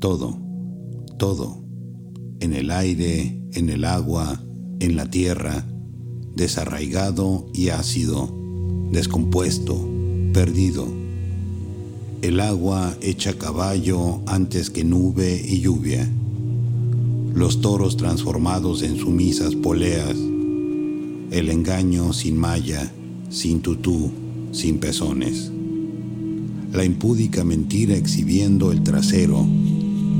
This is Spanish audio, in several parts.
Todo, todo, en el aire, en el agua, en la tierra, desarraigado y ácido, descompuesto, perdido. El agua hecha caballo antes que nube y lluvia. Los toros transformados en sumisas poleas. El engaño sin malla, sin tutú, sin pezones. La impúdica mentira exhibiendo el trasero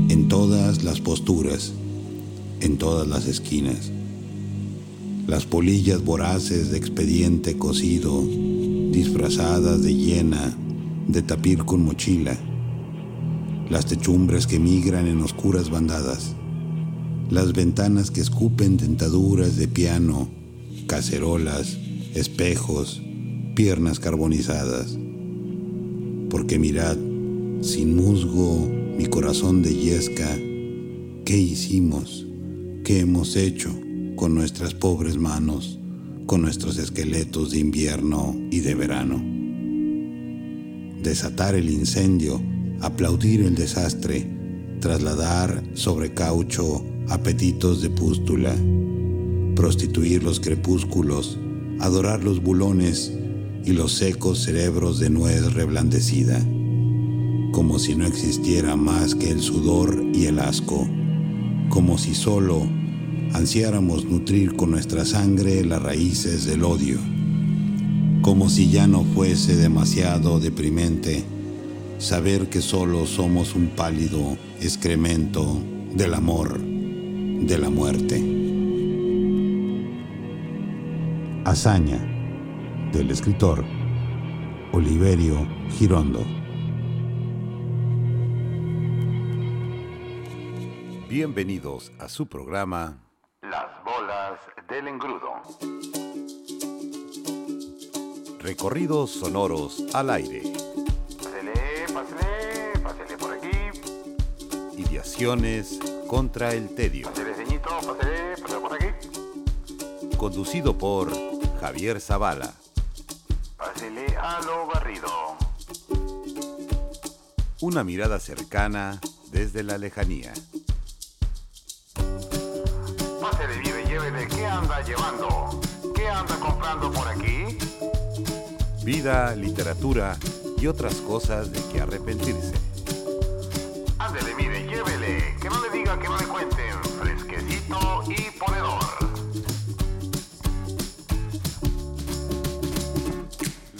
en todas las posturas, en todas las esquinas. Las polillas voraces de expediente cocido, disfrazadas de hiena, de tapir con mochila. Las techumbres que migran en oscuras bandadas. Las ventanas que escupen dentaduras de piano, cacerolas, espejos, piernas carbonizadas. Porque mirad, sin musgo, mi corazón de yesca, ¿qué hicimos? ¿Qué hemos hecho con nuestras pobres manos, con nuestros esqueletos de invierno y de verano? Desatar el incendio, aplaudir el desastre, trasladar sobre caucho apetitos de pústula, prostituir los crepúsculos, adorar los bulones y los secos cerebros de nuez reblandecida, como si no existiera más que el sudor y el asco, como si solo ansiáramos nutrir con nuestra sangre las raíces del odio, como si ya no fuese demasiado deprimente saber que solo somos un pálido excremento del amor, de la muerte. Hazaña del escritor Oliverio Girondo. Bienvenidos a su programa Las bolas del engrudo. Recorridos sonoros al aire. Pásele, pásele, pásele por aquí. Ideaciones contra el tedio. Pásele, ceñito, pásele, pásele por aquí. Conducido por Javier Zavala. Pásele a lo barrido. Una mirada cercana desde la lejanía. ¿Qué anda llevando? ¿Qué anda comprando por aquí? Vida, literatura y otras cosas de que arrepentirse. Ándele, mire, llévele. Que no le diga que no le cuenten. Fresquecito y ponedor.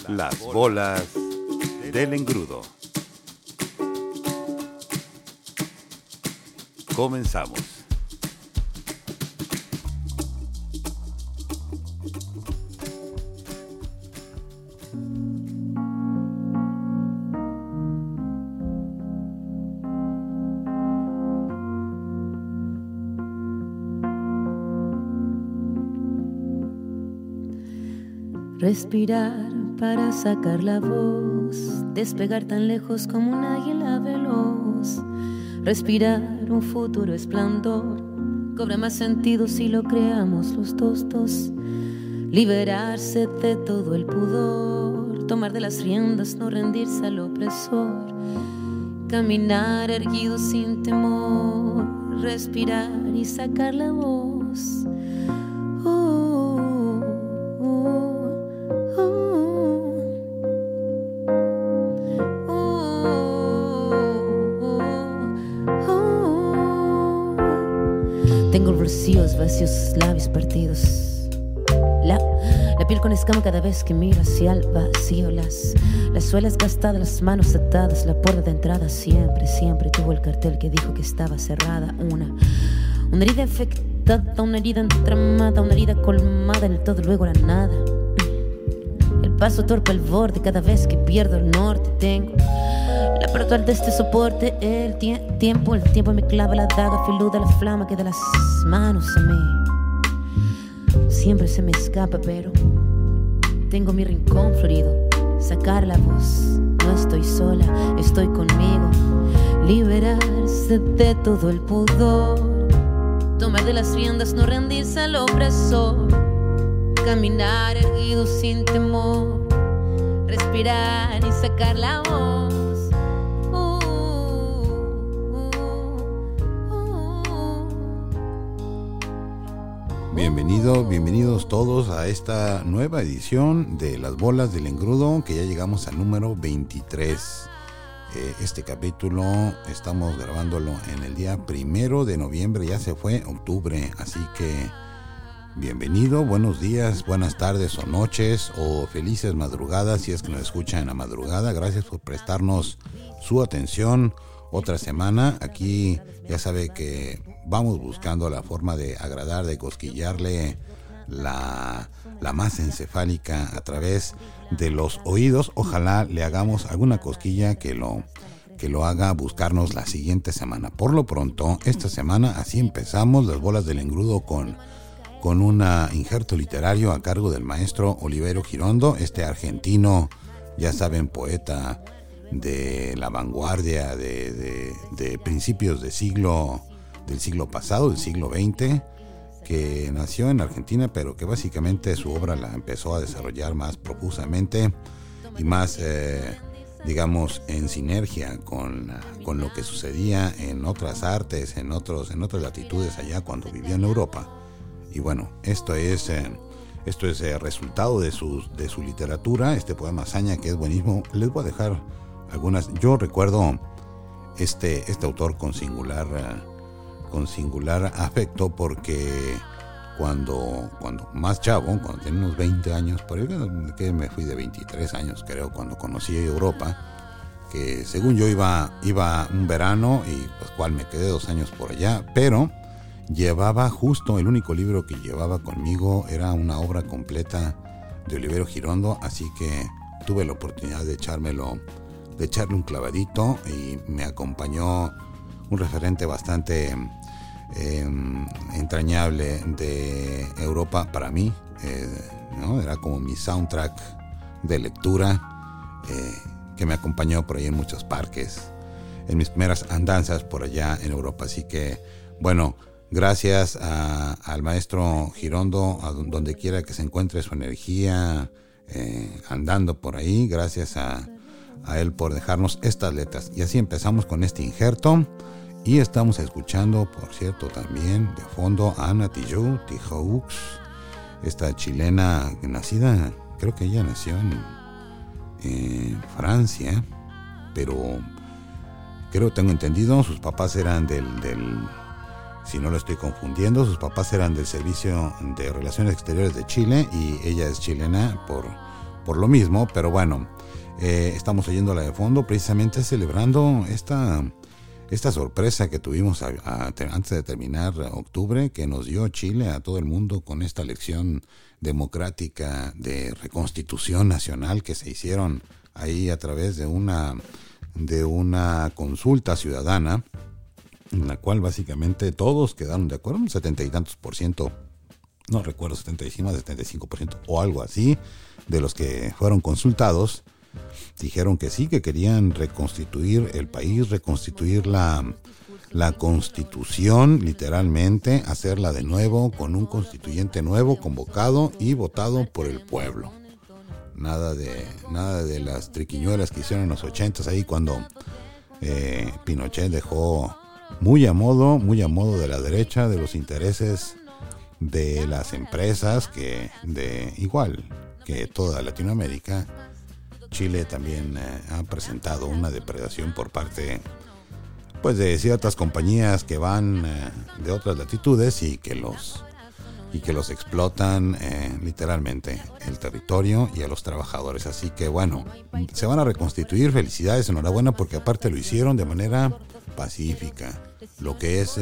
Las bolas del engrudo. Comenzamos. Respirar para sacar la voz, despegar tan lejos como un águila veloz. Respirar un futuro esplendor, cobra más sentido si lo creamos los tostos. Liberarse de todo el pudor, tomar de las riendas, no rendirse al opresor. Caminar erguido sin temor, respirar y sacar la voz. Piel con escama cada vez que miro hacia el vacío. Las, las suelas gastadas, las manos atadas. La puerta de entrada siempre, siempre tuvo el cartel que dijo que estaba cerrada. Una, una herida infectada, una herida entramada, una herida colmada. El todo luego la nada. El paso torpe al borde cada vez que pierdo el norte. Tengo la portal de este soporte. El tie- tiempo, el tiempo me clava la daga filuda, la flama que de las manos se me. Siempre se me escapa, pero tengo mi rincón florido. Sacar la voz, no estoy sola, estoy conmigo. Liberarse de todo el pudor. Tomar de las riendas, no rendirse al opresor. Caminar erguido sin temor. Respirar y sacar la voz. Bienvenido, bienvenidos todos a esta nueva edición de Las Bolas del Engrudo, que ya llegamos al número 23. Eh, este capítulo estamos grabándolo en el día primero de noviembre, ya se fue octubre, así que bienvenido, buenos días, buenas tardes o noches o felices madrugadas si es que nos escuchan en la madrugada. Gracias por prestarnos su atención otra semana. Aquí ya sabe que vamos buscando la forma de agradar, de cosquillarle la, la masa encefálica a través de los oídos. Ojalá le hagamos alguna cosquilla que lo, que lo haga buscarnos la siguiente semana. Por lo pronto, esta semana así empezamos las bolas del engrudo con, con un injerto literario a cargo del maestro Olivero Girondo, este argentino, ya saben, poeta de la vanguardia de, de principios de siglo del siglo pasado, del siglo XX, que nació en Argentina, pero que básicamente su obra la empezó a desarrollar más profusamente y más, eh, digamos, en sinergia con, con, lo que sucedía en otras artes, en, otros, en otras latitudes allá cuando vivía en Europa. Y bueno, esto es, eh, esto es el eh, resultado de su, de su literatura, este poema Hazaña que es buenísimo. Les voy a dejar algunas. Yo recuerdo este, este autor con singular con singular afecto porque cuando, cuando más chavo, cuando tenía unos 20 años, por ahí me fui de 23 años creo, cuando conocí Europa, que según yo iba, iba un verano y pues cual me quedé dos años por allá, pero llevaba justo, el único libro que llevaba conmigo era una obra completa de Olivero Girondo, así que tuve la oportunidad de echármelo, de echarle un clavadito y me acompañó un referente bastante Em, entrañable de Europa para mí. Eh, Era como mi soundtrack de lectura eh, que me acompañó por ahí en muchos parques, en mis primeras andanzas por allá en Europa. Así que, bueno, gracias al maestro Girondo, a donde quiera que se encuentre su energía eh, andando por ahí. Gracias a, a él por dejarnos estas letras. Y así empezamos con este injerto. Y estamos escuchando, por cierto, también de fondo a Ana Tijou, Tijoux, esta chilena nacida, creo que ella nació en Francia, pero creo, tengo entendido, sus papás eran del, del, si no lo estoy confundiendo, sus papás eran del Servicio de Relaciones Exteriores de Chile y ella es chilena por, por lo mismo, pero bueno, eh, estamos oyéndola de fondo precisamente celebrando esta esta sorpresa que tuvimos antes de terminar octubre, que nos dio Chile a todo el mundo con esta elección democrática de reconstitución nacional que se hicieron ahí a través de una, de una consulta ciudadana, en la cual básicamente todos quedaron de acuerdo, un setenta y tantos por ciento, no recuerdo, 75, 75 por ciento o algo así, de los que fueron consultados dijeron que sí, que querían reconstituir el país, reconstituir la, la constitución, literalmente, hacerla de nuevo con un constituyente nuevo, convocado y votado por el pueblo. Nada de, nada de las triquiñuelas que hicieron en los ochentas ahí cuando eh, Pinochet dejó muy a modo, muy a modo de la derecha, de los intereses de las empresas que de igual que toda Latinoamérica Chile también eh, ha presentado una depredación por parte pues de ciertas compañías que van eh, de otras latitudes y que los y que los explotan eh, literalmente el territorio y a los trabajadores. Así que bueno, se van a reconstituir. Felicidades, enhorabuena, porque aparte lo hicieron de manera pacífica, lo que es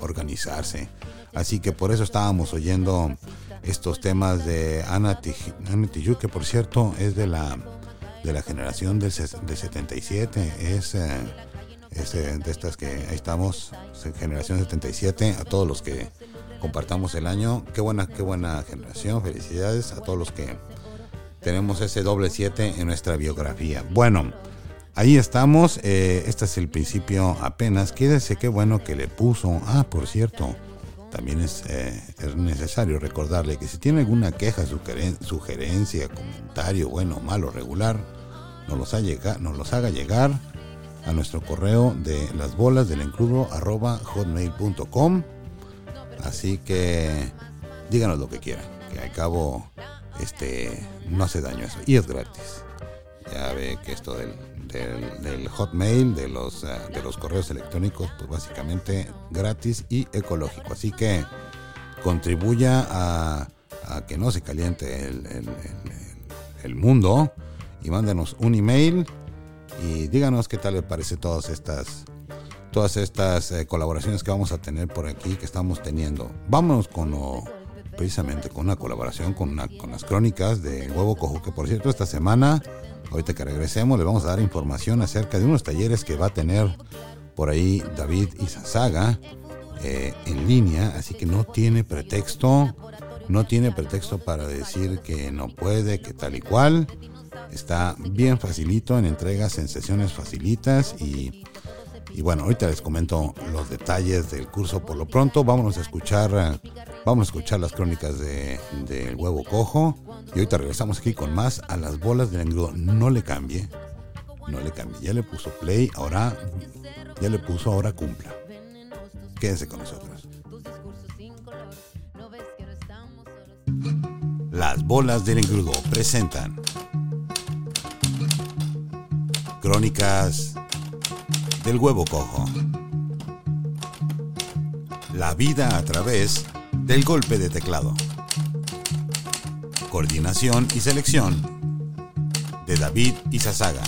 organizarse. Así que por eso estábamos oyendo estos temas de Ana, Tijoux, que por cierto es de la de la generación del, 77, es, eh, eh, de estas que ahí estamos, generación 77, a todos los que compartamos el año, qué buena, qué buena generación, felicidades a todos los que tenemos ese doble 7 en nuestra biografía. Bueno, ahí estamos, eh, este es el principio apenas, quédese qué bueno que le puso, ah, por cierto, también es, es, necesario recordarle que si tiene alguna queja, sugerencia, comentario, bueno, malo, regular, nos los, haga, llegar a nuestro correo de las bolas del encrudo hotmail.com. Así que díganos lo que quieran, que al cabo este, no hace daño eso. Y es gratis. Ya ve que esto del, del, hotmail, de los, eh, de los correos electrónicos, pues básicamente gratis y ecológico. Así que contribuya a, que no se caliente el, el, mundo y mándenos un email y díganos qué tal les parece todas estas todas estas eh, colaboraciones que vamos a tener por aquí que estamos teniendo. Vámonos con precisamente con una colaboración con, una, con las crónicas de Huevo Cojo, que por cierto esta semana, ahorita que regresemos, le vamos a dar información acerca de unos talleres que va a tener por ahí David Saga eh, en línea, así que no tiene pretexto, no tiene pretexto para decir que no puede, que tal y cual. Está bien facilito en entregas, en sesiones facilitas y bueno, ahorita les comento los detalles del curso por lo pronto. Vámonos a escuchar Vamos a escuchar las crónicas del de, huevo cojo. Y ahorita regresamos aquí con más a las bolas del engrudo. No le cambie. No le cambie. Ya le puso play. Ahora. Ya le puso ahora cumpla. Quédense con nosotros. Las bolas del engrudo presentan. Crónicas del huevo cojo. La vida a través del golpe de teclado. Coordinación y selección de David Izazaga.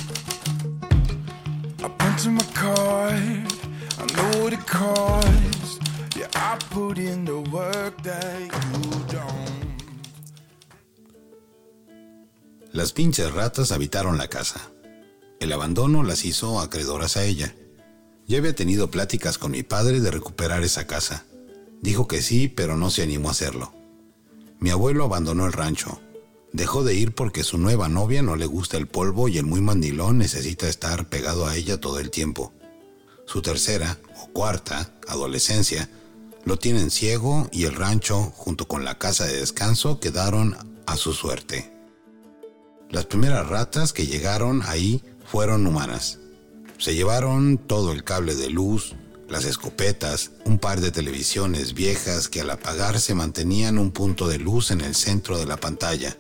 Las pinches ratas habitaron la casa. El abandono las hizo acreedoras a ella. Ya había tenido pláticas con mi padre de recuperar esa casa Dijo que sí, pero no se animó a hacerlo. Mi abuelo abandonó el rancho. Dejó de ir porque su nueva novia no le gusta el polvo y el muy mandilón necesita estar pegado a ella todo el tiempo. Su tercera o cuarta adolescencia lo tienen ciego y el rancho, junto con la casa de descanso, quedaron a su suerte. Las primeras ratas que llegaron ahí fueron humanas. Se llevaron todo el cable de luz, las escopetas, un par de televisiones viejas que al apagarse mantenían un punto de luz en el centro de la pantalla.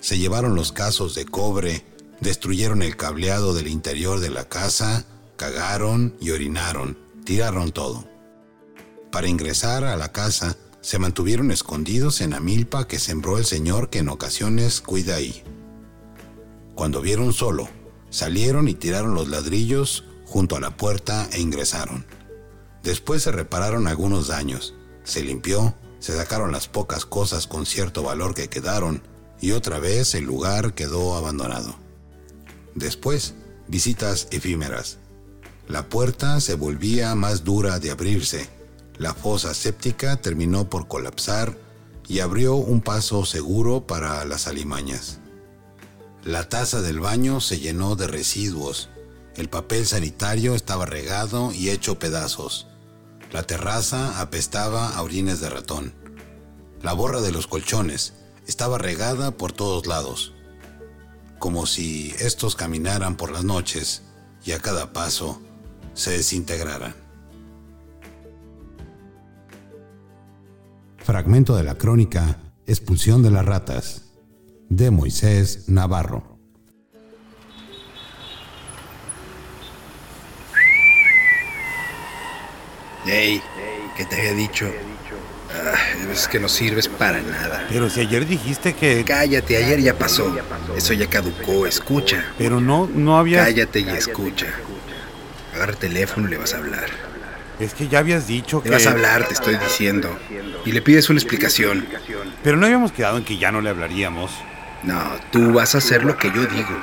Se llevaron los casos de cobre, destruyeron el cableado del interior de la casa, cagaron y orinaron, tiraron todo. Para ingresar a la casa, se mantuvieron escondidos en la milpa que sembró el señor que en ocasiones cuida ahí. Cuando vieron solo, salieron y tiraron los ladrillos junto a la puerta e ingresaron. Después se repararon algunos daños, se limpió, se sacaron las pocas cosas con cierto valor que quedaron y otra vez el lugar quedó abandonado. Después, visitas efímeras. La puerta se volvía más dura de abrirse, la fosa séptica terminó por colapsar y abrió un paso seguro para las alimañas. La taza del baño se llenó de residuos el papel sanitario estaba regado y hecho pedazos. La terraza apestaba a orines de ratón. La borra de los colchones estaba regada por todos lados, como si estos caminaran por las noches y a cada paso se desintegraran. Fragmento de la crónica Expulsión de las ratas de Moisés Navarro. Ey, ¿qué te había dicho? Ah, es que no sirves para nada. Pero si ayer dijiste que... Cállate, ayer ya pasó. Eso ya caducó, escucha. Pero no, no había... Cállate y escucha. Agarra el teléfono y le vas a hablar. Es que ya habías dicho que... Le vas a hablar, te estoy diciendo. Y le pides una explicación. Pero no habíamos quedado en que ya no le hablaríamos. No, tú vas a hacer lo que yo digo.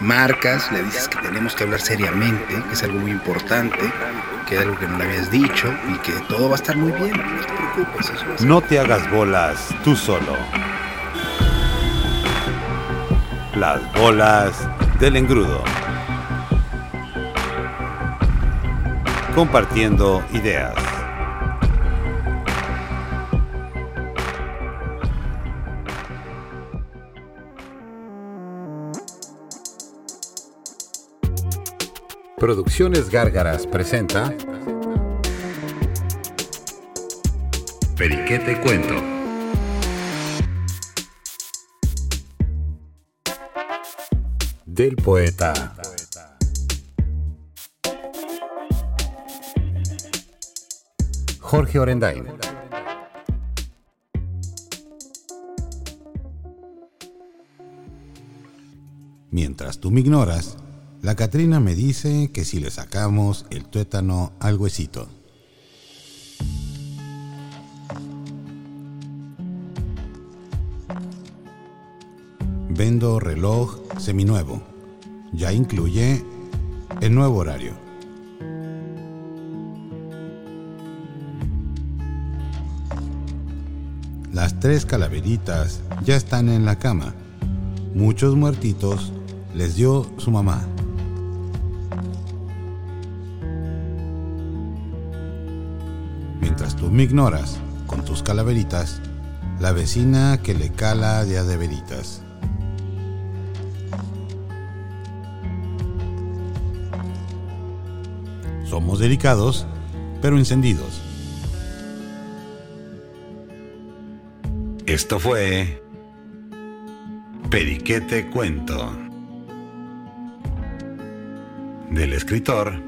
Marcas, le dices que tenemos que hablar seriamente, que es algo muy importante, que algo que no le habías dicho y que todo va a estar muy bien. No te preocupes. no te hagas bolas tú solo. Las bolas del engrudo. Compartiendo ideas. Producciones Gárgaras presenta Periquete Cuento. Del poeta. Jorge Orendain. Mientras tú me ignoras, la Catrina me dice que si le sacamos el tuétano al huesito. Vendo reloj seminuevo. Ya incluye el nuevo horario. Las tres calaveritas ya están en la cama. Muchos muertitos les dio su mamá. Me ignoras con tus calaveritas, la vecina que le cala de adeveritas. Somos delicados, pero encendidos. Esto fue Periquete Cuento del escritor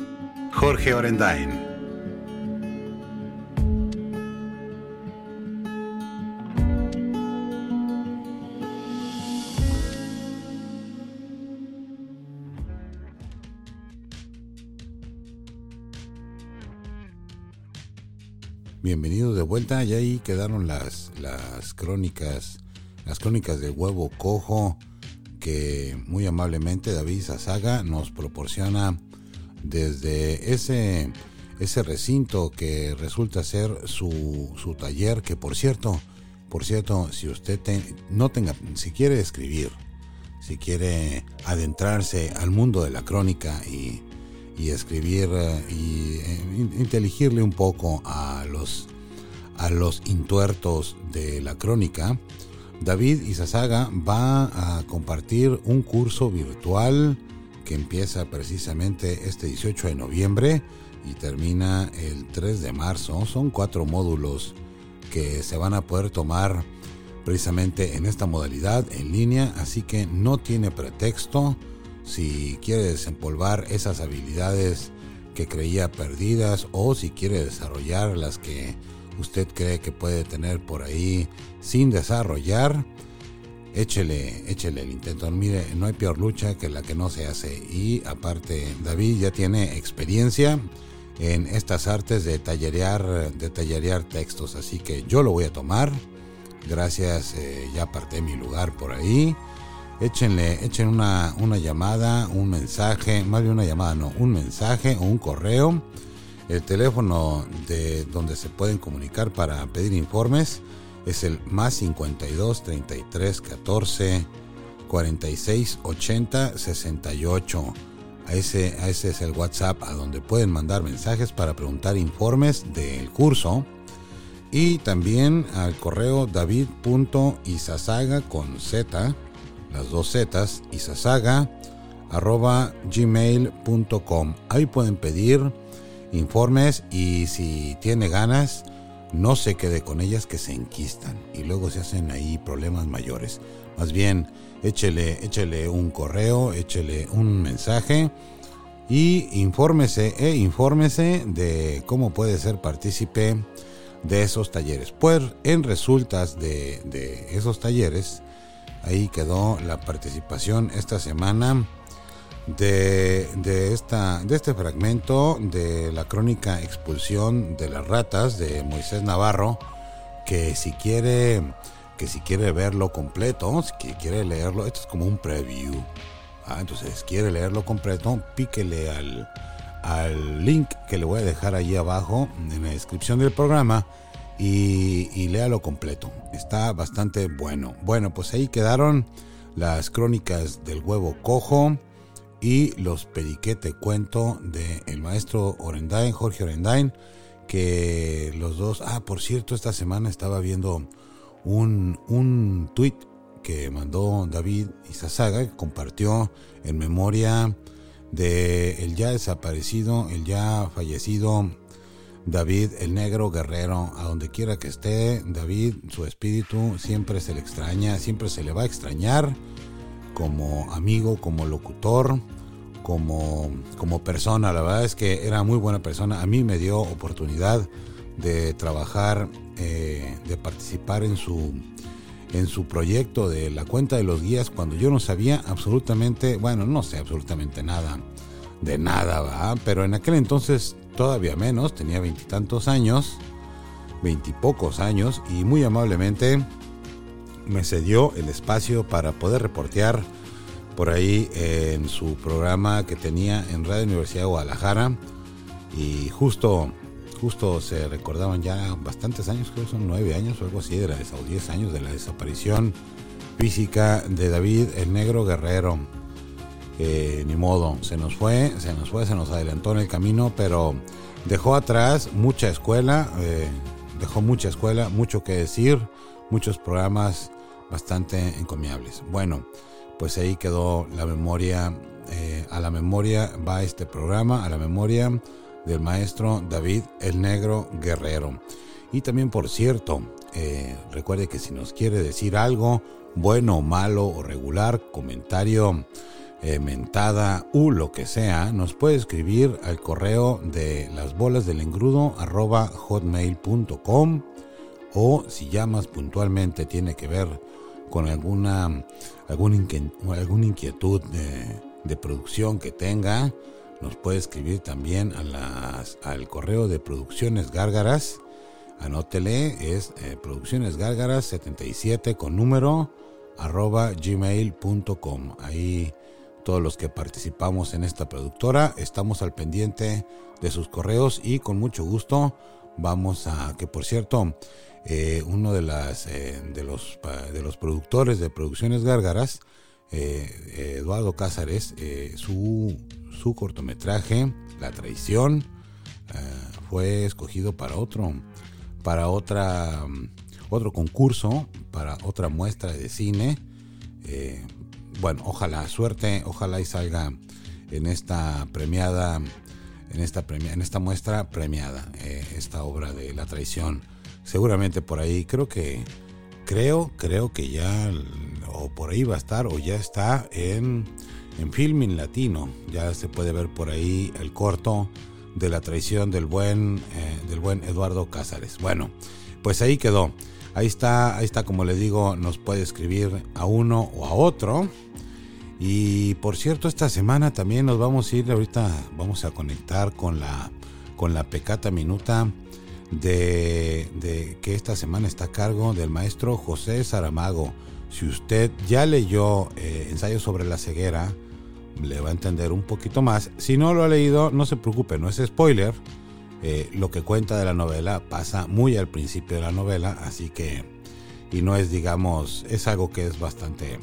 Jorge Orendain. Bienvenidos de vuelta, y ahí quedaron las, las crónicas, las crónicas del huevo cojo que muy amablemente David Sazaga nos proporciona desde ese, ese recinto que resulta ser su, su taller, que por cierto, por cierto, si usted no tenga, si quiere escribir, si quiere adentrarse al mundo de la crónica y y escribir eh, y eh, inteligirle un poco a los, a los intuertos de la crónica, David Izazaga va a compartir un curso virtual que empieza precisamente este 18 de noviembre y termina el 3 de marzo. Son cuatro módulos que se van a poder tomar precisamente en esta modalidad en línea, así que no tiene pretexto si quiere desempolvar esas habilidades que creía perdidas o si quiere desarrollar las que usted cree que puede tener por ahí sin desarrollar, échele, échele el intento. Mire, no hay peor lucha que la que no se hace. Y aparte, David ya tiene experiencia en estas artes de tallerear, de tallerear textos, así que yo lo voy a tomar. Gracias, eh, ya aparté mi lugar por ahí échenle, echen una, una llamada, un mensaje, más bien una llamada, no, un mensaje o un correo. El teléfono de donde se pueden comunicar para pedir informes es el más 52 33 14 46 80 68. A ese, a ese es el WhatsApp a donde pueden mandar mensajes para preguntar informes del curso. Y también al correo david.isasaga con z las dos zetas, isasaga, arroba gmail.com. Ahí pueden pedir informes y si tiene ganas, no se quede con ellas que se enquistan y luego se hacen ahí problemas mayores. Más bien, échele, un correo, échele un mensaje y infórmese, e infórmese de cómo puede ser partícipe de esos talleres. Pues en resultas de, de esos talleres, Ahí quedó la participación esta semana de, esta, de este fragmento de la crónica Expulsión de las Ratas de Moisés Navarro, que si quiere, que si quiere verlo completo, si quiere leerlo, esto es como un preview. Ah, entonces, quiere leerlo completo, píquele al, al link que le voy a dejar ahí abajo en la descripción del programa y, léalo completo. Está bastante bueno. Bueno, pues ahí quedaron las crónicas del huevo cojo y los periquete cuento de el maestro Orendain, Jorge Orendain, que los dos, ah, por cierto, esta semana estaba viendo un, un tweet que mandó David Izazaga, que compartió en memoria de el ya desaparecido, el ya fallecido David, el negro guerrero, a donde quiera que esté, David, su espíritu siempre se le extraña, siempre se le va a extrañar como amigo, como locutor, como, como persona. La verdad es que era muy buena persona. A mí me dio oportunidad de trabajar, eh, de participar en su, en su proyecto de la cuenta de los guías cuando yo no sabía absolutamente, bueno, no sé absolutamente nada, de nada, ¿va? pero en aquel entonces todavía menos, tenía veintitantos años, veintipocos años, y muy amablemente me cedió el espacio para poder reportear por ahí en su programa que tenía en Radio Universidad de Guadalajara y justo justo se recordaban ya bastantes años, creo que son nueve años o algo así, de la, o diez años de la desaparición física de David el Negro Guerrero. Ni modo, se nos fue, se nos fue, se nos adelantó en el camino, pero dejó atrás mucha escuela, eh, dejó mucha escuela, mucho que decir, muchos programas bastante encomiables. Bueno, pues ahí quedó la memoria, eh, a la memoria va este programa, a la memoria del maestro David el Negro Guerrero. Y también, por cierto, eh, recuerde que si nos quiere decir algo, bueno, malo o regular, comentario, eh, mentada u lo que sea, nos puede escribir al correo de las bolas del engrudo arroba hotmail.com o si llamas puntualmente tiene que ver con alguna, alguna inquietud de, producción que tenga, nos puede escribir también a las, al correo de Producciones Gárgaras. Anótele, es eh, Producciones Gárgaras 77 con número arroba gmail.com. Ahí todos los que participamos en esta productora estamos al pendiente de sus correos y con mucho gusto vamos a que por cierto eh, uno de, las, eh, de, los, de los productores de Producciones Gárgaras, eh, Eduardo Cázares, su, su cortometraje, La Traición, fue escogido para otro, para otra, otro concurso, para otra muestra de cine. Bueno, ojalá, suerte, ojalá y salga en esta premiada, en esta, en esta muestra premiada, esta obra de La Traición seguramente por ahí. Creo que, creo, creo que ya, o por ahí va a estar, o ya está en, en Filming Latino. Ya se puede ver por ahí el corto de la traición del buen, eh, del buen Eduardo Cázares. Bueno, pues ahí quedó. Ahí está, ahí está, como le digo, nos puede escribir a uno o a otro. Y por cierto, esta semana también nos vamos a ir, ahorita vamos a conectar con la, con la Pecata Minuta de, que esta semana está a cargo del maestro José Saramago. Si usted ya leyó eh, Ensayo sobre la ceguera, le va a entender un poquito más. Si no lo ha leído, no se preocupe, no es spoiler. Eh, lo que cuenta de la novela pasa muy al principio de la novela, así que y no es digamos es algo que es bastante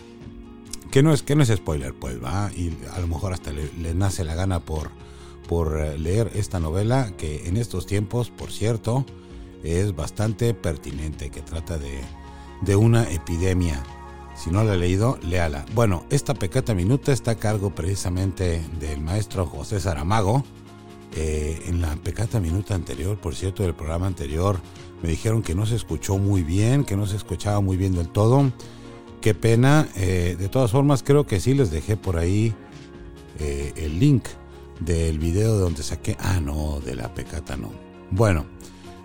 que no es que no es spoiler pues va y a lo mejor hasta le nace la gana por por eh, leer esta novela que en estos tiempos, por cierto, es bastante pertinente, que trata de, de una epidemia. Si no la ha leído, léala. Bueno, esta pecata minuta está a cargo precisamente del maestro José Saramago. Eh, en la pecata minuta anterior, por cierto, del programa anterior, me dijeron que no se escuchó muy bien, que no se escuchaba muy bien del todo. Qué pena. Eh, de todas formas, creo que sí les dejé por ahí el link del video de donde saqué. Ah, no, de la pecata no. Bueno,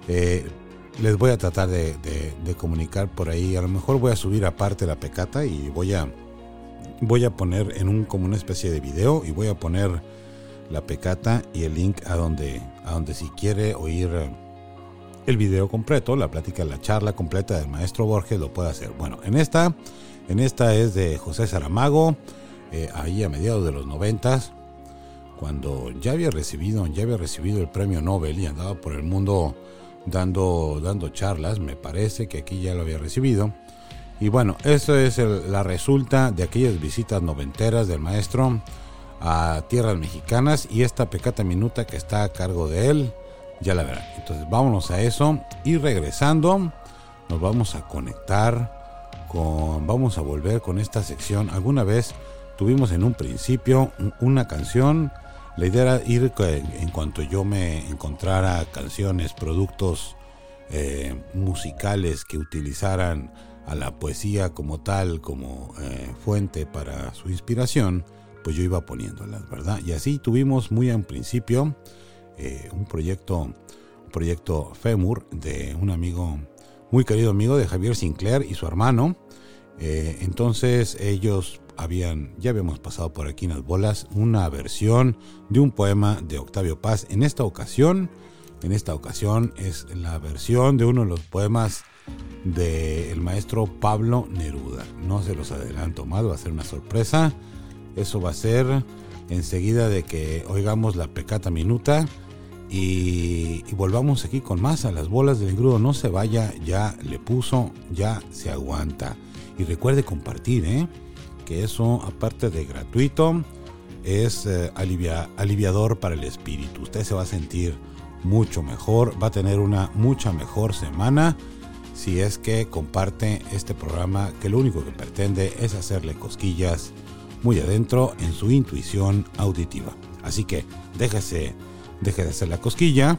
eh, les voy a tratar de, comunicar por ahí. A lo mejor voy a subir aparte la pecata y voy a voy a poner en un como una especie de video y voy a poner la pecata y el link a donde a donde si quiere oír el video completo, la plática, la charla completa del maestro Borges lo puede hacer. Bueno, en esta en esta es de José Saramago, eh, ahí a mediados de los noventas cuando ya había recibido, ya había recibido el premio Nobel y andaba por el mundo dando, dando charlas, me parece que aquí ya lo había recibido. Y bueno, eso es la resulta de aquellas visitas noventeras del maestro a tierras mexicanas y esta pecata minuta que está a cargo de él, ya la verán. Entonces vámonos a eso y regresando nos vamos a conectar con, vamos a volver con esta sección. Alguna vez tuvimos en un principio una canción la idea era ir en cuanto yo me encontrara canciones, productos eh, musicales que utilizaran a la poesía como tal, como eh, fuente para su inspiración, pues yo iba poniéndolas, ¿verdad? Y así tuvimos muy en principio eh, un proyecto, proyecto FEMUR de un amigo, muy querido amigo de Javier Sinclair y su hermano. Eh, entonces ellos habían, ya habíamos pasado por aquí en las bolas, una versión de un poema de Octavio Paz. En esta ocasión, en esta ocasión es la versión de uno de los poemas del maestro Pablo Neruda. No se los adelanto más, va a ser una sorpresa. Eso va a ser enseguida de que oigamos la pecata minuta y, volvamos aquí con más a las bolas del engrudo. No se vaya, ya le puso, ya se aguanta. Y recuerde compartir, ¿eh? que eso, aparte de gratuito, es eh, aliviador para el espíritu. Usted se va a sentir mucho mejor, va a tener una mucha mejor semana si es que comparte este programa que lo único que pretende es hacerle cosquillas muy adentro en su intuición auditiva. Así que déjese, deje de hacer la cosquilla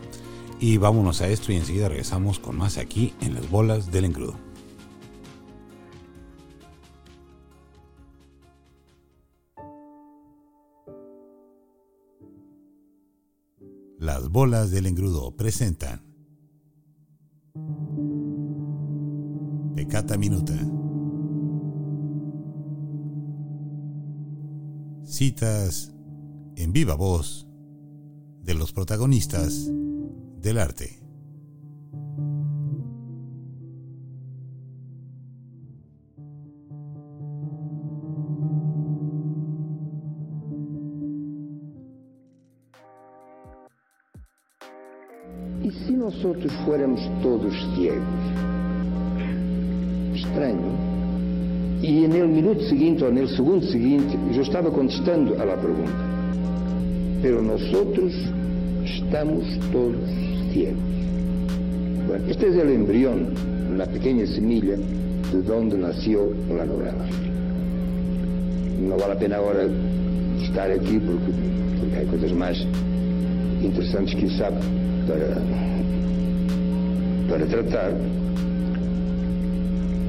y vámonos a esto y enseguida regresamos con más aquí en las bolas del engrudo. Las bolas del engrudo presentan Pecata Minuta. Citas en viva voz de los protagonistas del arte. ¿Y si nosotros fuéramos todos ciegos? estranho. E no minuto seguinte ou no segundo seguinte eu estava contestando la pergunta. Pero nosotros estamos todos ciegos. Bueno, este es el embrión, la pequeña semilla de donde nació la novela. No vale a pena agora estar aqui porque, porque há coisas mais interessantes que sabe para, para tratar.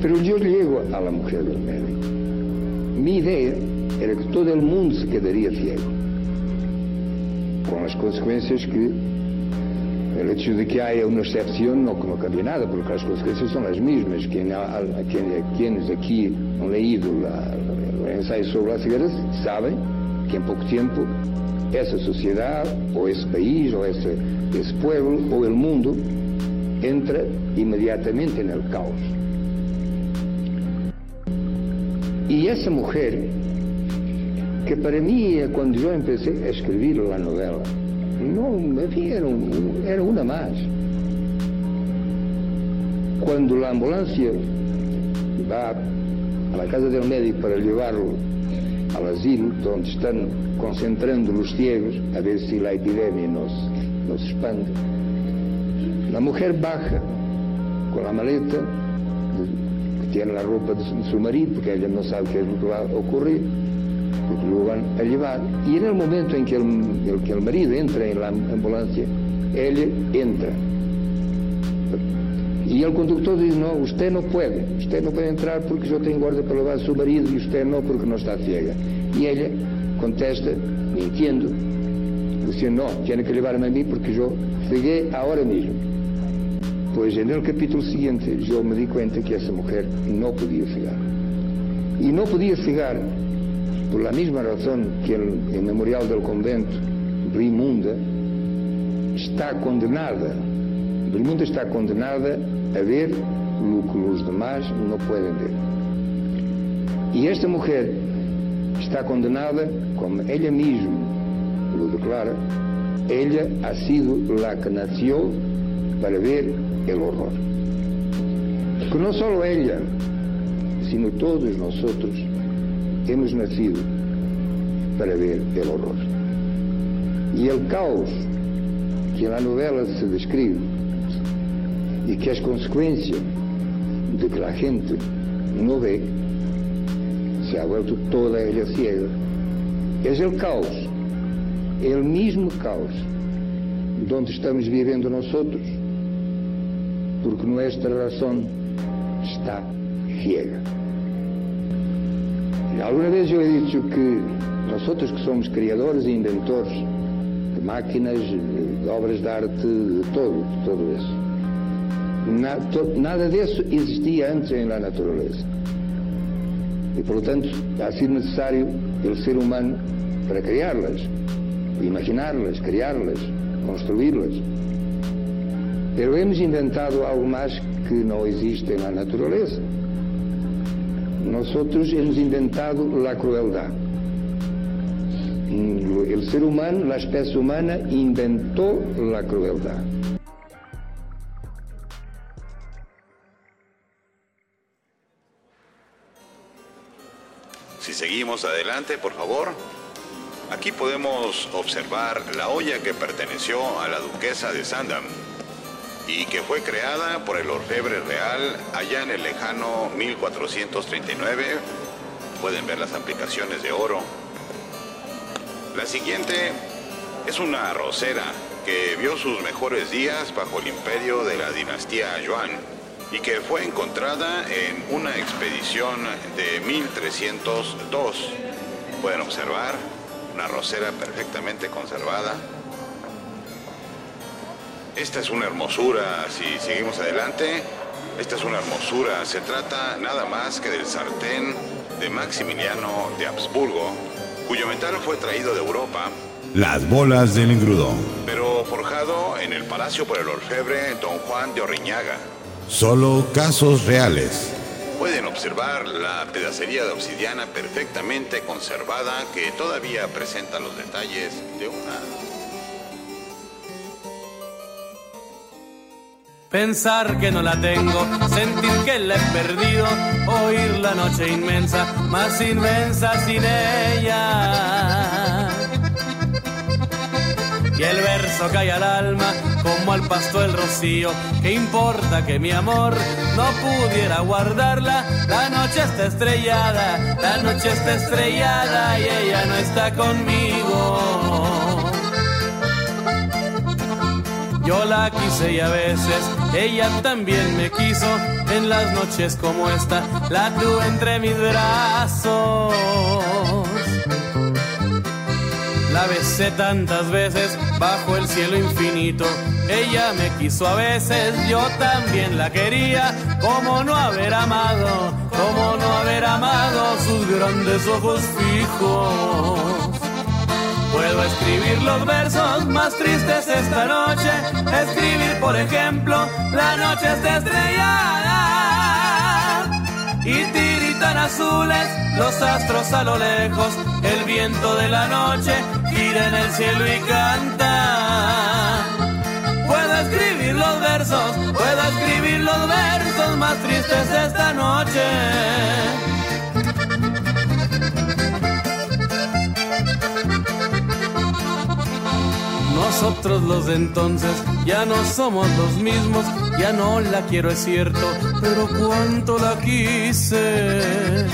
Pero yo llego a la mujer del médico. Mi idea era que todo el mundo se quedaría ciego, con las consecuencias que el hecho de que haya una excepción no, no cambia nada, porque las consecuencias son las mismas. Quien ha, quien, quienes aquí han leído la, el ensayo sobre la ceguera saben que en poco tiempo esa sociedad, o ese país, o ese, ese pueblo, o el mundo, entra inmediatamente en el caos. Y esa mujer, que para mí cuando yo empecé a escribir la novela, no me vieron, era una más. Cuando la ambulancia va a casa del médico para llevarlo al asilo, donde están concentrando los ciegos, a ver si la epidemia nos, nos expande, la mujer baja con la maleta tiene la ropa de su, marido, porque ella no sabe lo que va a ocurrir, porque lo van a llevar. Y en el momento en que el, que el marido entra en la ambulancia, ella entra. Y el conductor dice, no, usted no puede, usted no puede entrar porque yo tengo orden para llevar a su marido y usted no porque no está ciega. Y ella contesta, mintiendo, diciendo, no, tiene que llevarme a mí porque yo cegué ahora mismo. Pues en el capítulo siguiente yo me di cuenta que esa mujer no podía cegar. Y no podía cegar por la misma razón que el, el memorial del convento, Rimunda, está condenada. Rimunda está condenada a ver lo que los demás no pueden ver. Y esta mujer está condenada, como ella misma lo declara, ella ha sido la que nació para ver el horror. Que no solo ella, sino todos nosotros hemos nacido para ver el horror. Y el caos que en la novela se describe y que es consecuencia de que la gente no ve, se ha vuelto toda ella ciega, es el caos, el mismo caos donde estamos viviendo nosotros porque nuestra razón está ciega. Alguna vez eu dicho que nós outros que somos criadores e inventores de máquinas, de obras de arte, de todo, de todo isso. Nada disso existia antes na natureza. E, portanto, ha sido necessário o ser humano para criá-las, imaginá-las, criá-las, construí-las. Pero hemos inventado algo mais que não existe na natureza. Nós outros hemos inventado a crueldade. O ser humano, a espécie humana, inventou a crueldade. Si seguimos adelante, por favor. Aquí podemos observar la olla que perteneció a la duquesa de Sandham y que fue creada por el orfebre real allá en el lejano 1439. Pueden ver las aplicaciones de oro. La siguiente es una arrocera que vio sus mejores días bajo el imperio de la dinastía Yuan y que fue encontrada en una expedición de 1302. Pueden observar una rosera perfectamente conservada. Esta es una hermosura, si seguimos adelante, esta es una hermosura. Se trata nada más que del sartén de Maximiliano de Habsburgo, cuyo metal fue traído de Europa. Las bolas del engrudo. Pero forjado en el palacio por el orfebre Don Juan de Orriñaga. Solo casos reales. Pueden observar la pedacería de obsidiana perfectamente conservada que todavía presenta los detalles de una Pensar que no la tengo, sentir que la he perdido, oír la noche inmensa, más inmensa sin ella. Y el verso cae al alma como al pasto el rocío. ¿Qué importa que mi amor no pudiera guardarla? La noche está estrellada, la noche está estrellada y ella no está conmigo. Yo la quise y a veces ella también me quiso. En las noches como esta la tuve entre mis brazos. La besé tantas veces bajo el cielo infinito. Ella me quiso a veces, yo también la quería. Como no haber amado, como no haber amado sus grandes ojos fijos. Puedo escribir los versos más tristes esta noche. Escribir, por ejemplo, la noche está estrellada. Y tiritan azules los astros a lo lejos. El viento de la noche gira en el cielo y canta. Puedo escribir los versos, puedo escribir los versos más tristes esta noche. Nosotros los de entonces ya no somos los mismos, ya no la quiero es cierto, pero cuánto la quise.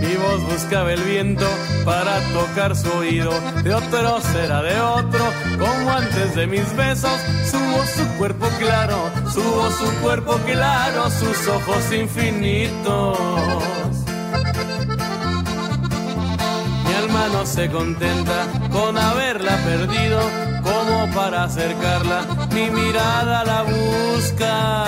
Mi voz buscaba el viento para tocar su oído, de otro será de otro, como antes de mis besos, subo su cuerpo claro, subo su cuerpo claro, sus ojos infinitos. No se contenta con haberla perdido, como para acercarla, mi mirada la busca.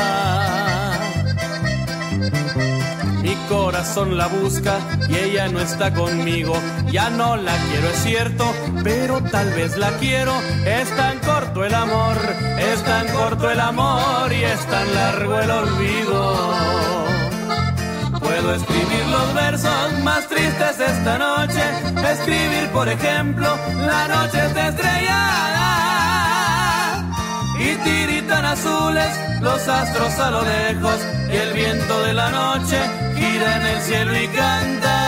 Mi corazón la busca y ella no está conmigo. Ya no la quiero, es cierto, pero tal vez la quiero. Es tan corto el amor, es tan corto el amor y es tan largo el olvido. Puedo escribir los versos más tristes esta noche. Escribir, por ejemplo, la noche está estrellada. Y tiritan azules los astros a lo lejos. Y el viento de la noche gira en el cielo y canta.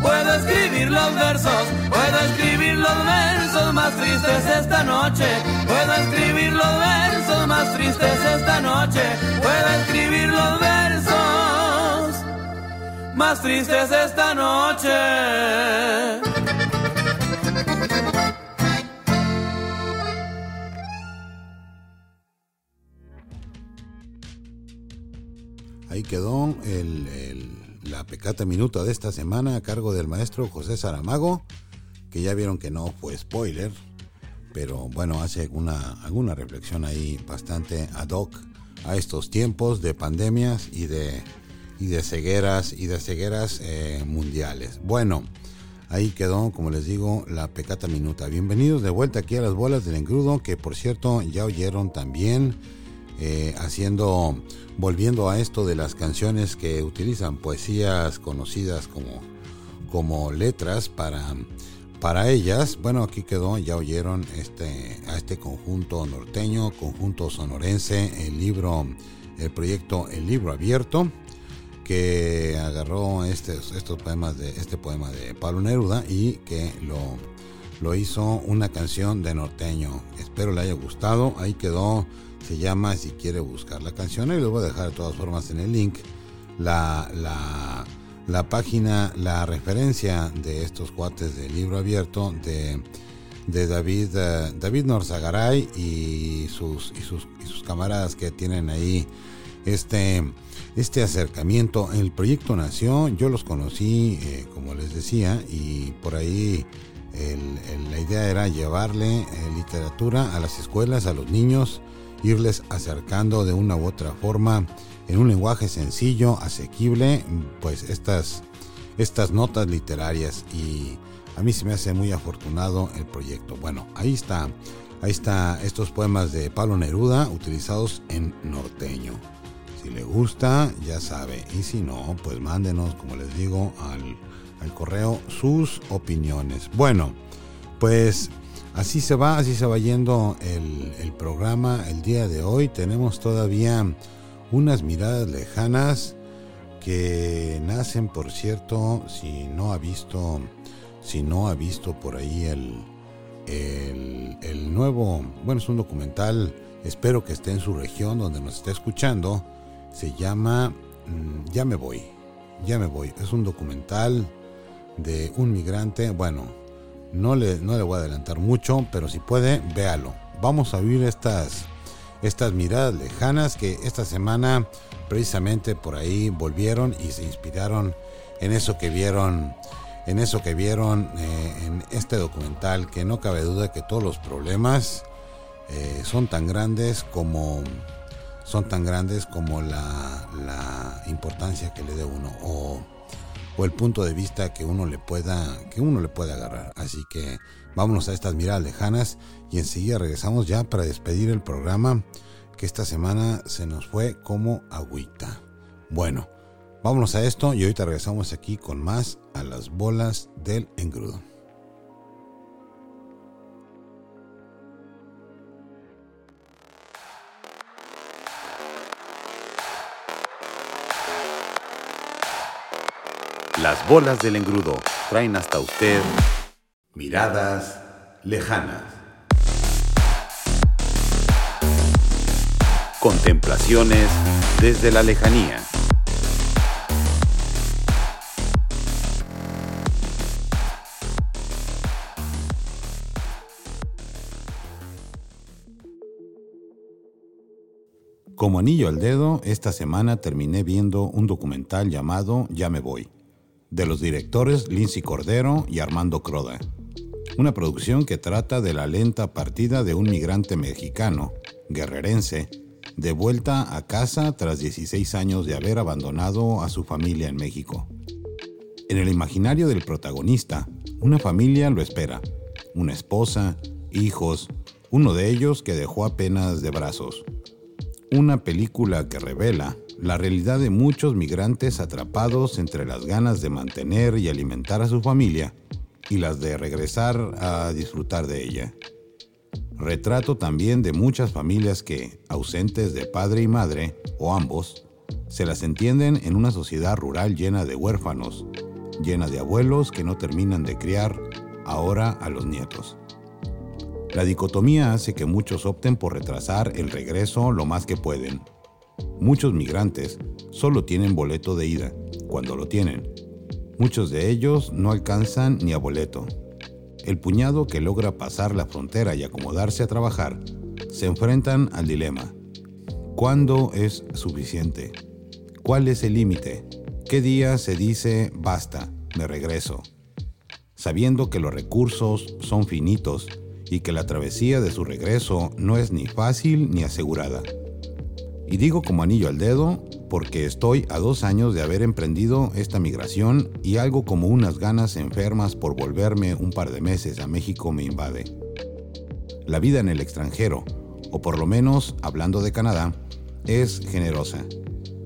Puedo escribir los versos, puedo escribir los versos más tristes esta noche. Puedo escribir los versos más tristes esta noche. Puedo escribir los versos más tristes esta noche. ahí quedó la pecata minuta de esta semana a cargo del maestro José Saramago, que ya vieron que no fue spoiler, pero bueno, hace alguna, alguna reflexión ahí bastante ad hoc a estos tiempos de pandemias y de, y de cegueras y de cegueras eh, mundiales. Bueno, ahí quedó, como les digo, la pecata minuta. Bienvenidos de vuelta aquí a las bolas del engrudo, que por cierto ya oyeron también eh, haciendo, volviendo a esto de las canciones que utilizan poesías conocidas como, como letras para, para ellas. Bueno, aquí quedó, ya oyeron este, a este conjunto norteño, conjunto sonorense, el libro, el proyecto El Libro Abierto que agarró estos, estos poemas de este poema de Pablo Neruda y que lo, lo hizo una canción de norteño. Espero le haya gustado. Ahí quedó se llama Si quiere buscar la canción. Y les voy a dejar de todas formas en el link la, la, página, la referencia de estos cuates del libro abierto de, de David, uh, David Norzagaray y sus, y, sus, y sus camaradas que tienen ahí este, este acercamiento. El proyecto nació, yo los conocí, eh, como les decía, y por ahí la idea era llevarle eh, literatura a las escuelas, a los niños, irles acercando de una u otra forma en un lenguaje sencillo, asequible, pues estas, estas notas literarias y a mí se me hace muy afortunado el proyecto. Bueno, ahí está, ahí está estos poemas de Pablo Neruda utilizados en norteño. Si le gusta, ya sabe, y si no, pues mándenos, como les digo, al, al correo sus opiniones. Bueno, pues Así se va, así se va yendo el, programa el día de hoy. Tenemos todavía unas miradas lejanas que nacen, por cierto, si no ha visto, si no ha visto por ahí el, el, nuevo, bueno, es un documental, espero que esté en su región donde nos esté escuchando, se llama mm, Ya me voy, ya me voy. Es un documental de un migrante, bueno, no le, no le voy a adelantar mucho, pero si puede, véalo. Vamos a vivir estas, estas miradas lejanas que esta semana precisamente por ahí volvieron y se inspiraron en eso que vieron en eso que vieron eh, en este documental que no cabe duda que todos los problemas eh, son tan grandes como son tan grandes como la, importancia que le dé uno o o el punto de vista que uno le pueda que uno le pueda agarrar. Así que vámonos a estas miradas lejanas y enseguida regresamos ya para despedir el programa que esta semana se nos fue como agüita. Bueno, vámonos a esto y ahorita regresamos aquí con más a las bolas del engrudo. Las bolas del engrudo traen hasta usted miradas lejanas. Contemplaciones desde la lejanía. Como anillo al dedo, esta semana terminé viendo un documental llamado Ya me voy de los directores Lindsay Cordero y Armando Croda. Una producción que trata de la lenta partida de un migrante mexicano, guerrerense, de vuelta a casa tras 16 años de haber abandonado a su familia en México. En el imaginario del protagonista, una familia lo espera, una esposa, hijos, uno de ellos que dejó apenas de brazos. Una película que revela la realidad de muchos migrantes atrapados entre las ganas de mantener y alimentar a su familia y las de regresar a disfrutar de ella. Retrato también de muchas familias que, ausentes de padre y madre, o ambos, se las entienden en una sociedad rural llena de huérfanos, llena de abuelos que no terminan de criar ahora a los nietos. La dicotomía hace que muchos opten por retrasar el regreso lo más que pueden, Muchos migrantes solo tienen boleto de ida, cuando lo tienen. Muchos de ellos no alcanzan ni a boleto. El puñado que logra pasar la frontera y acomodarse a trabajar se enfrentan al dilema. ¿Cuándo es suficiente? ¿Cuál es el límite? ¿Qué día se dice basta, me regreso? Sabiendo que los recursos son finitos y que la travesía de su regreso no es ni fácil ni asegurada. Y digo como anillo al dedo porque estoy a dos años de haber emprendido esta migración y algo como unas ganas enfermas por volverme un par de meses a México me invade. La vida en el extranjero, o por lo menos hablando de Canadá, es generosa.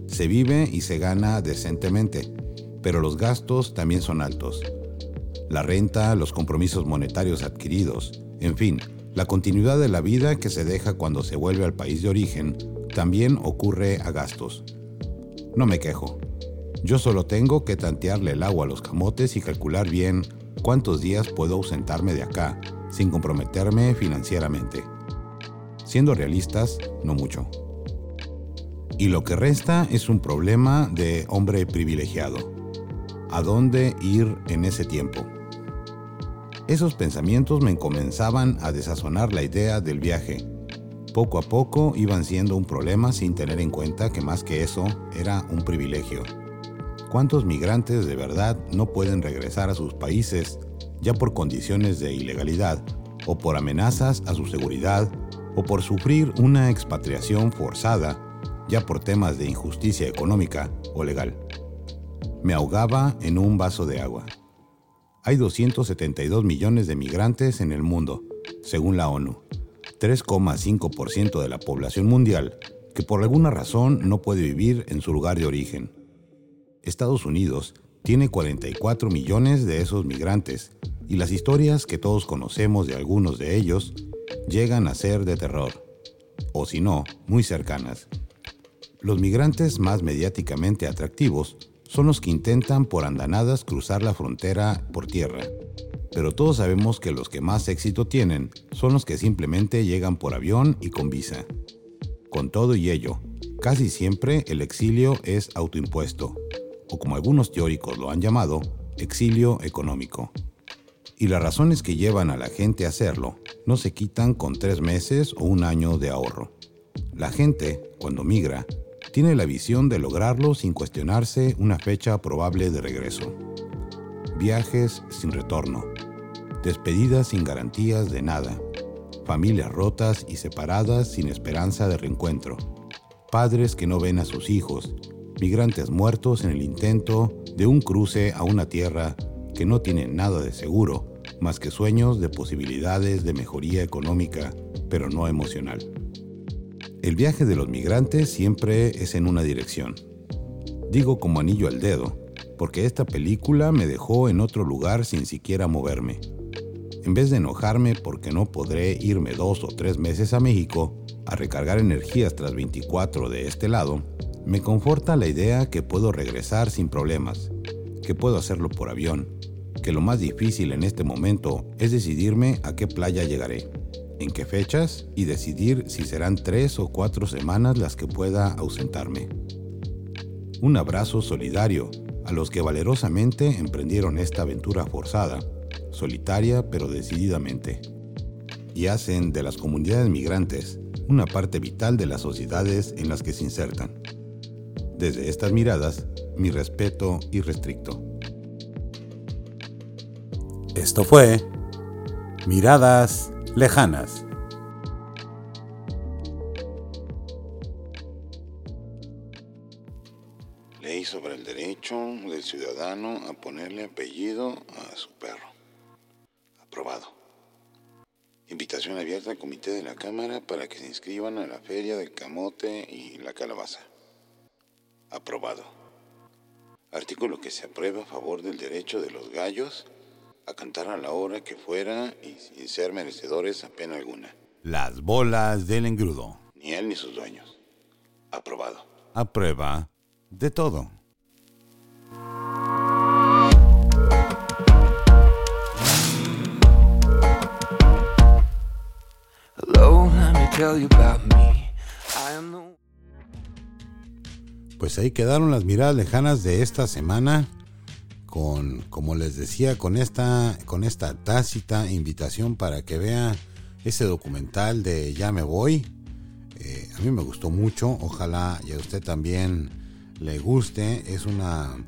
Se vive y se gana decentemente, pero los gastos también son altos. La renta, los compromisos monetarios adquiridos, en fin, la continuidad de la vida que se deja cuando se vuelve al país de origen también ocurre a gastos. No me quejo. Yo solo tengo que tantearle el agua a los camotes y calcular bien cuántos días puedo ausentarme de acá sin comprometerme financieramente. Siendo realistas, no mucho. Y lo que resta es un problema de hombre privilegiado. ¿A dónde ir en ese tiempo? Esos pensamientos me comenzaban a desazonar la idea del viaje poco a poco iban siendo un problema sin tener en cuenta que más que eso era un privilegio. ¿Cuántos migrantes de verdad no pueden regresar a sus países ya por condiciones de ilegalidad o por amenazas a su seguridad o por sufrir una expatriación forzada ya por temas de injusticia económica o legal? Me ahogaba en un vaso de agua. Hay 272 millones de migrantes en el mundo, según la ONU 3,5% de la población mundial que por alguna razón no puede vivir en su lugar de origen. Estados Unidos tiene 44 millones de esos migrantes y las historias que todos conocemos de algunos de ellos llegan a ser de terror, o si no, muy cercanas. Los migrantes más mediáticamente atractivos son los que intentan por andanadas cruzar la frontera por tierra pero todos sabemos que los que más éxito tienen son los que simplemente llegan por avión y con visa. Con todo y ello, casi siempre el exilio es autoimpuesto, o como algunos teóricos lo han llamado, exilio económico. Y las razones que llevan a la gente a hacerlo no se quitan con tres meses o un año de ahorro. La gente, cuando migra, tiene la visión de lograrlo sin cuestionarse una fecha probable de regreso. Viajes sin retorno despedidas sin garantías de nada, familias rotas y separadas sin esperanza de reencuentro, padres que no ven a sus hijos, migrantes muertos en el intento de un cruce a una tierra que no tiene nada de seguro más que sueños de posibilidades de mejoría económica, pero no emocional. El viaje de los migrantes siempre es en una dirección. Digo como anillo al dedo, porque esta película me dejó en otro lugar sin siquiera moverme. En vez de enojarme porque no podré irme dos o tres meses a México a recargar energías tras 24 de este lado, me conforta la idea que puedo regresar sin problemas, que puedo hacerlo por avión, que lo más difícil en este momento es decidirme a qué playa llegaré, en qué fechas y decidir si serán tres o cuatro semanas las que pueda ausentarme. Un abrazo solidario a los que valerosamente emprendieron esta aventura forzada solitaria pero decididamente, y hacen de las comunidades migrantes una parte vital de las sociedades en las que se insertan. Desde estas miradas, mi respeto irrestricto. Esto fue Miradas Lejanas. Ley sobre el derecho del ciudadano a ponerle apellido a su perro. Aprobado. Invitación abierta al comité de la Cámara para que se inscriban a la Feria del Camote y la Calabaza. Aprobado. Artículo que se aprueba a favor del derecho de los gallos a cantar a la hora que fuera y sin ser merecedores a pena alguna. Las bolas del engrudo. Ni él ni sus dueños. Aprobado. Aprueba de todo. Pues ahí quedaron las miradas lejanas de esta semana con, como les decía, con esta, con esta tácita invitación para que vea ese documental de Ya me voy. Eh, a mí me gustó mucho, ojalá y a usted también le guste. Es una,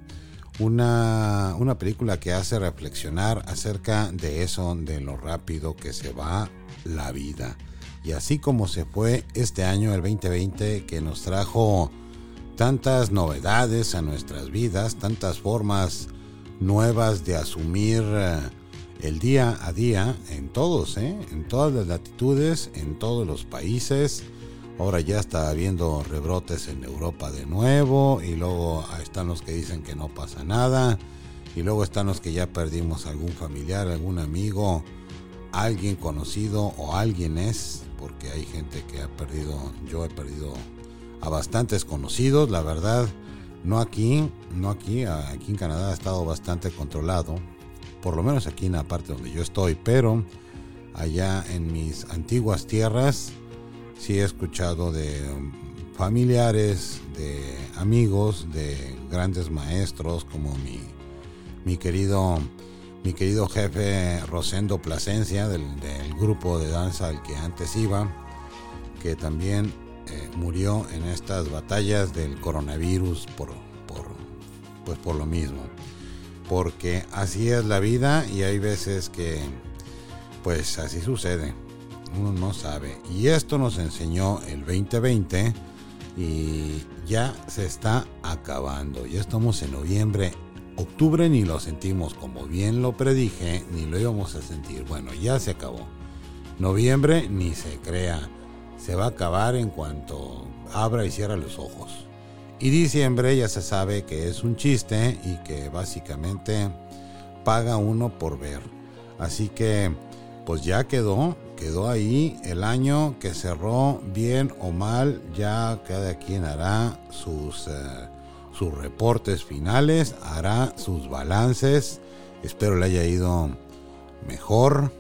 una, una película que hace reflexionar acerca de eso, de lo rápido que se va la vida. Y así como se fue este año, el 2020, que nos trajo tantas novedades a nuestras vidas, tantas formas nuevas de asumir eh, el día a día en todos, ¿eh? en todas las latitudes, en todos los países. Ahora ya está habiendo rebrotes en Europa de nuevo y luego están los que dicen que no pasa nada y luego están los que ya perdimos algún familiar, algún amigo, alguien conocido o alguien es, porque hay gente que ha perdido, yo he perdido a bastantes conocidos, la verdad, no aquí, no aquí, aquí en Canadá ha estado bastante controlado, por lo menos aquí en la parte donde yo estoy, pero allá en mis antiguas tierras sí he escuchado de familiares, de amigos, de grandes maestros como mi, mi querido mi querido jefe Rosendo Plasencia del, grupo de danza al que antes iba, que también murió en estas batallas del coronavirus por, por, pues por lo mismo porque así es la vida y hay veces que pues así sucede. Uno no sabe. Y esto nos enseñó el 2020 y ya se está acabando. Ya estamos en noviembre. Octubre ni lo sentimos como bien lo predije, ni lo íbamos a sentir. Bueno, ya se acabó. Noviembre ni se crea. Se va a acabar en cuanto abra y cierra los ojos. Y diciembre ya se sabe que es un chiste y que básicamente paga uno por ver. Así que pues ya quedó, quedó ahí el año que cerró bien o mal, ya cada quien hará sus, eh, sus reportes finales, hará sus balances, espero le haya ido mejor,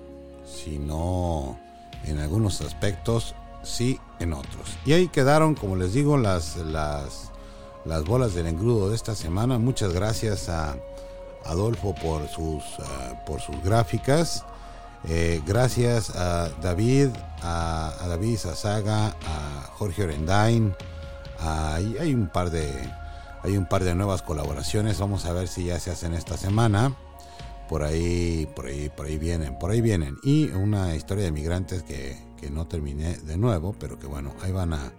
si no en algunos aspectos, sí en otros. Y ahí quedaron, como les digo, las, las las bolas del engrudo de esta semana. Muchas gracias a Adolfo por sus, eh, por sus gráficas. Eh, gracias a David, a, David Sazaga, a Jorge Orendain. hay un par de hay un par de nuevas colaboraciones. Vamos a ver si ya se hacen esta semana. Por ahí, por ahí, por ahí vienen, por ahí vienen. Y una historia de migrantes que, que no terminé de nuevo, pero que bueno, ahí van a,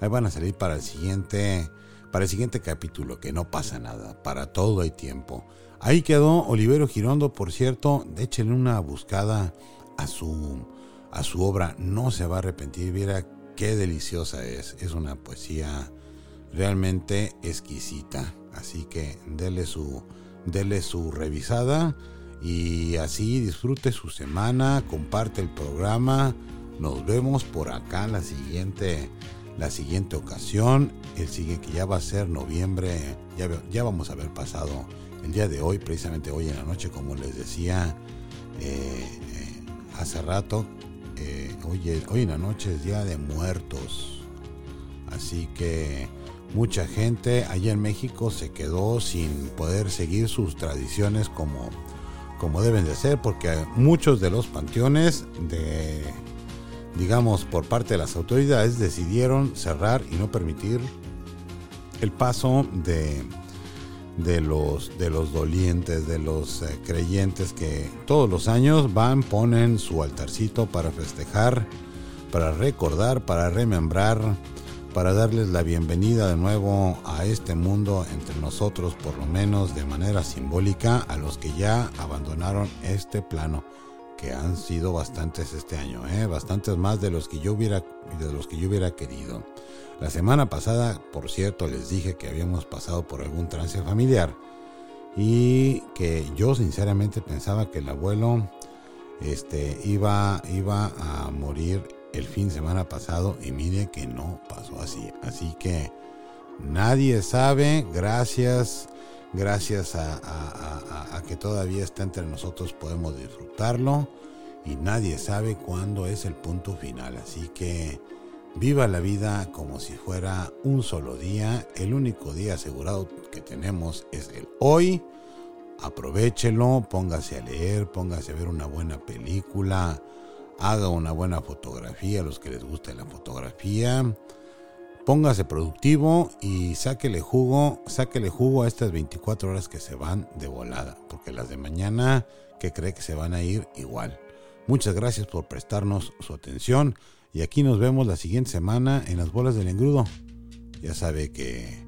ahí van a salir para el siguiente para el siguiente capítulo, que no pasa nada, para todo hay tiempo. Ahí quedó Olivero Girondo, por cierto, échenle una buscada a su, a su obra, no se va a arrepentir, viera qué deliciosa es, es una poesía realmente exquisita, así que dele su, dele su revisada y así disfrute su semana, comparte el programa, nos vemos por acá la siguiente la siguiente ocasión, el siguiente que ya va a ser noviembre, ya, ya vamos a haber pasado el día de hoy, precisamente hoy en la noche, como les decía eh, eh, hace rato, eh, hoy, hoy en la noche es día de muertos, así que mucha gente allá en México se quedó sin poder seguir sus tradiciones como, como deben de ser, porque muchos de los panteones de digamos, por parte de las autoridades, decidieron cerrar y no permitir el paso de, de, los, de los dolientes, de los eh, creyentes que todos los años van, ponen su altarcito para festejar, para recordar, para remembrar, para darles la bienvenida de nuevo a este mundo entre nosotros, por lo menos de manera simbólica, a los que ya abandonaron este plano que han sido bastantes este año, ¿eh? bastantes más de los que yo hubiera de los que yo hubiera querido. La semana pasada, por cierto, les dije que habíamos pasado por algún trance familiar y que yo sinceramente pensaba que el abuelo este iba iba a morir el fin de semana pasado y mire que no pasó así. Así que nadie sabe, gracias gracias a, que todavía está entre nosotros podemos disfrutarlo y nadie sabe cuándo es el punto final. Así que viva la vida como si fuera un solo día. El único día asegurado que tenemos es el hoy. Aprovechelo, póngase a leer, póngase a ver una buena película, haga una buena fotografía a los que les guste la fotografía póngase productivo y sáquele jugo, sáquele jugo a estas 24 horas que se van de volada, porque las de mañana que cree que se van a ir igual. Muchas gracias por prestarnos su atención y aquí nos vemos la siguiente semana en las bolas del engrudo. Ya sabe que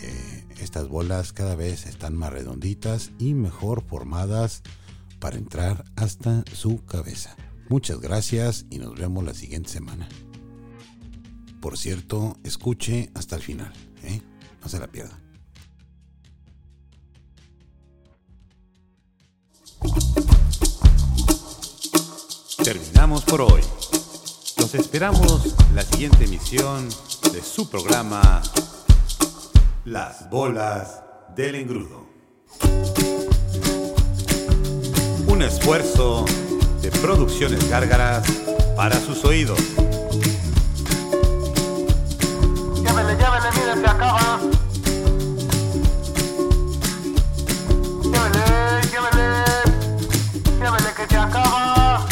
eh, estas bolas cada vez están más redonditas y mejor formadas para entrar hasta su cabeza. Muchas gracias y nos vemos la siguiente semana. Por cierto, escuche hasta el final, ¿eh? no se la pierda. Terminamos por hoy. Los esperamos la siguiente emisión de su programa Las bolas del engrudo. Un esfuerzo de producciones gárgaras para sus oídos. Llévele, miren, se acaba. Llévele, llévele. Llévele que se acaba.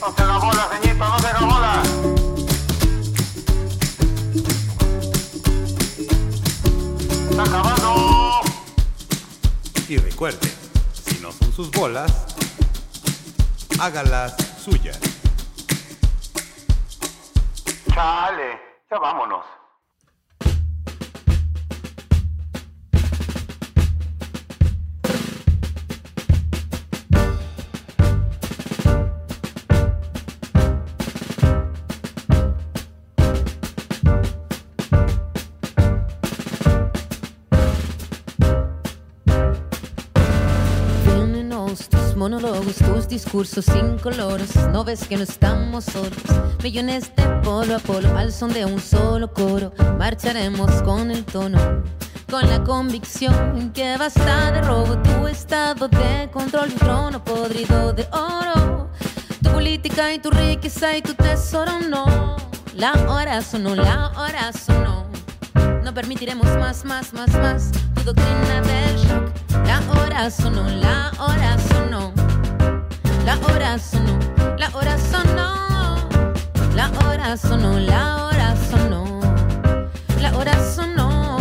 No se haga bola, ceñito, no se haga bola. Está acabando. Y recuerde, si no son sus bolas, hágalas suyas. Chale, ya vámonos. Discursos sin colores. No ves que no estamos solos. Millones de polo a polo, al son de un solo coro. Marcharemos con el tono, con la convicción que basta de robo. Tu estado de control, tu trono podrido de oro. Tu política y tu riqueza y tu tesoro, no. La hora sonó, la hora sonó. No permitiremos más, más, más, más tu doctrina del shock. La hora sonó, la hora sonó. La hora sonó, la hora sonó. La hora sonó, la hora sonó. La hora sonó.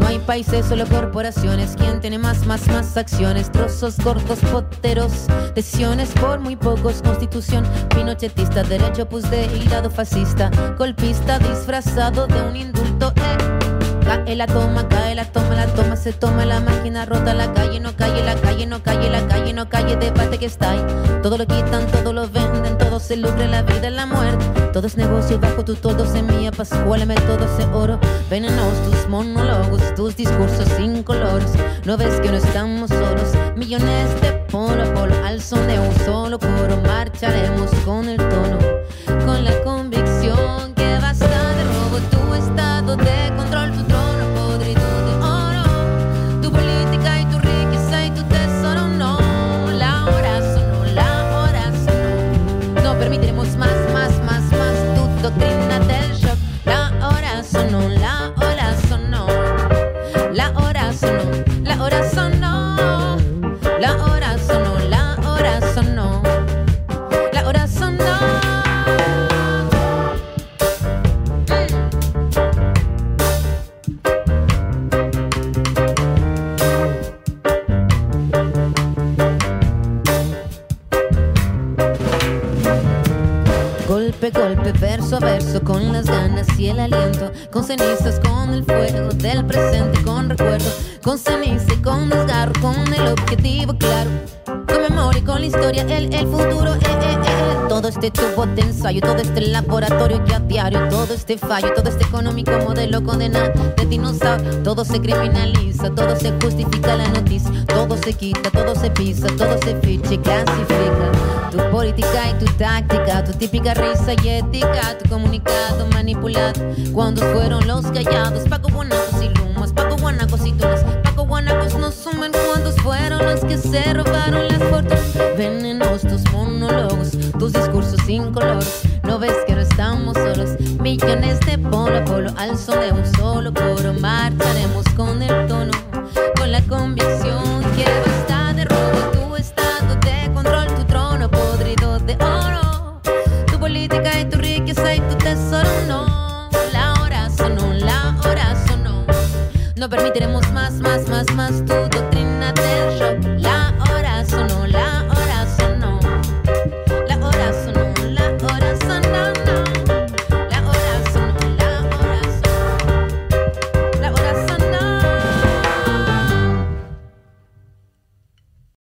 No hay países, solo corporaciones. ¿Quién tiene más, más, más acciones? Trozos cortos, poteros. Decisiones por muy pocos. Constitución pinochetista. Derecho, pues de hígado fascista. Golpista disfrazado de un indulto. Eh. Cae la toma, cae la toma, la toma, se toma la máquina rota, la calle no calle, la calle no calle, la calle no calle, debate que está ahí. Todo lo quitan, todo lo venden, todo se lucra, la vida y la muerte. Todo es negocio bajo tu todo, semilla, pascuálame todo ese oro. Venenos, tus monólogos, tus discursos sin colores. No ves que no estamos solos, millones de polo a polo, al son de un solo coro. Marcharemos con el tono, con la convicción que basta de robo, tu estado de 12 news todo este laboratorio que a diario, todo este fallo, todo este económico modelo condena de dinosaurio, todo se criminaliza, todo se justifica la noticia, todo se quita, todo se pisa, todo se ficha y clasifica. Tu política y tu táctica, tu típica risa y ética, tu comunicado manipulado. Cuando fueron los callados, Paco Guanacos y Lumas, Paco Guanacos y Tunas, Paco Guanacos no suman cuántos fueron los que se robaron las fotos. Venenos tus discursos sin color. No ves que no estamos solos, millones de polo a polo, al sol de un solo coro. Marcharemos con el tono, con la convicción. Quiero estar de robo, tu estado de control, tu trono podrido de oro. Tu política y tu riqueza y tu tesoro, no. La hora sonó, la hora sonó. No permitiremos más, más, más, más tu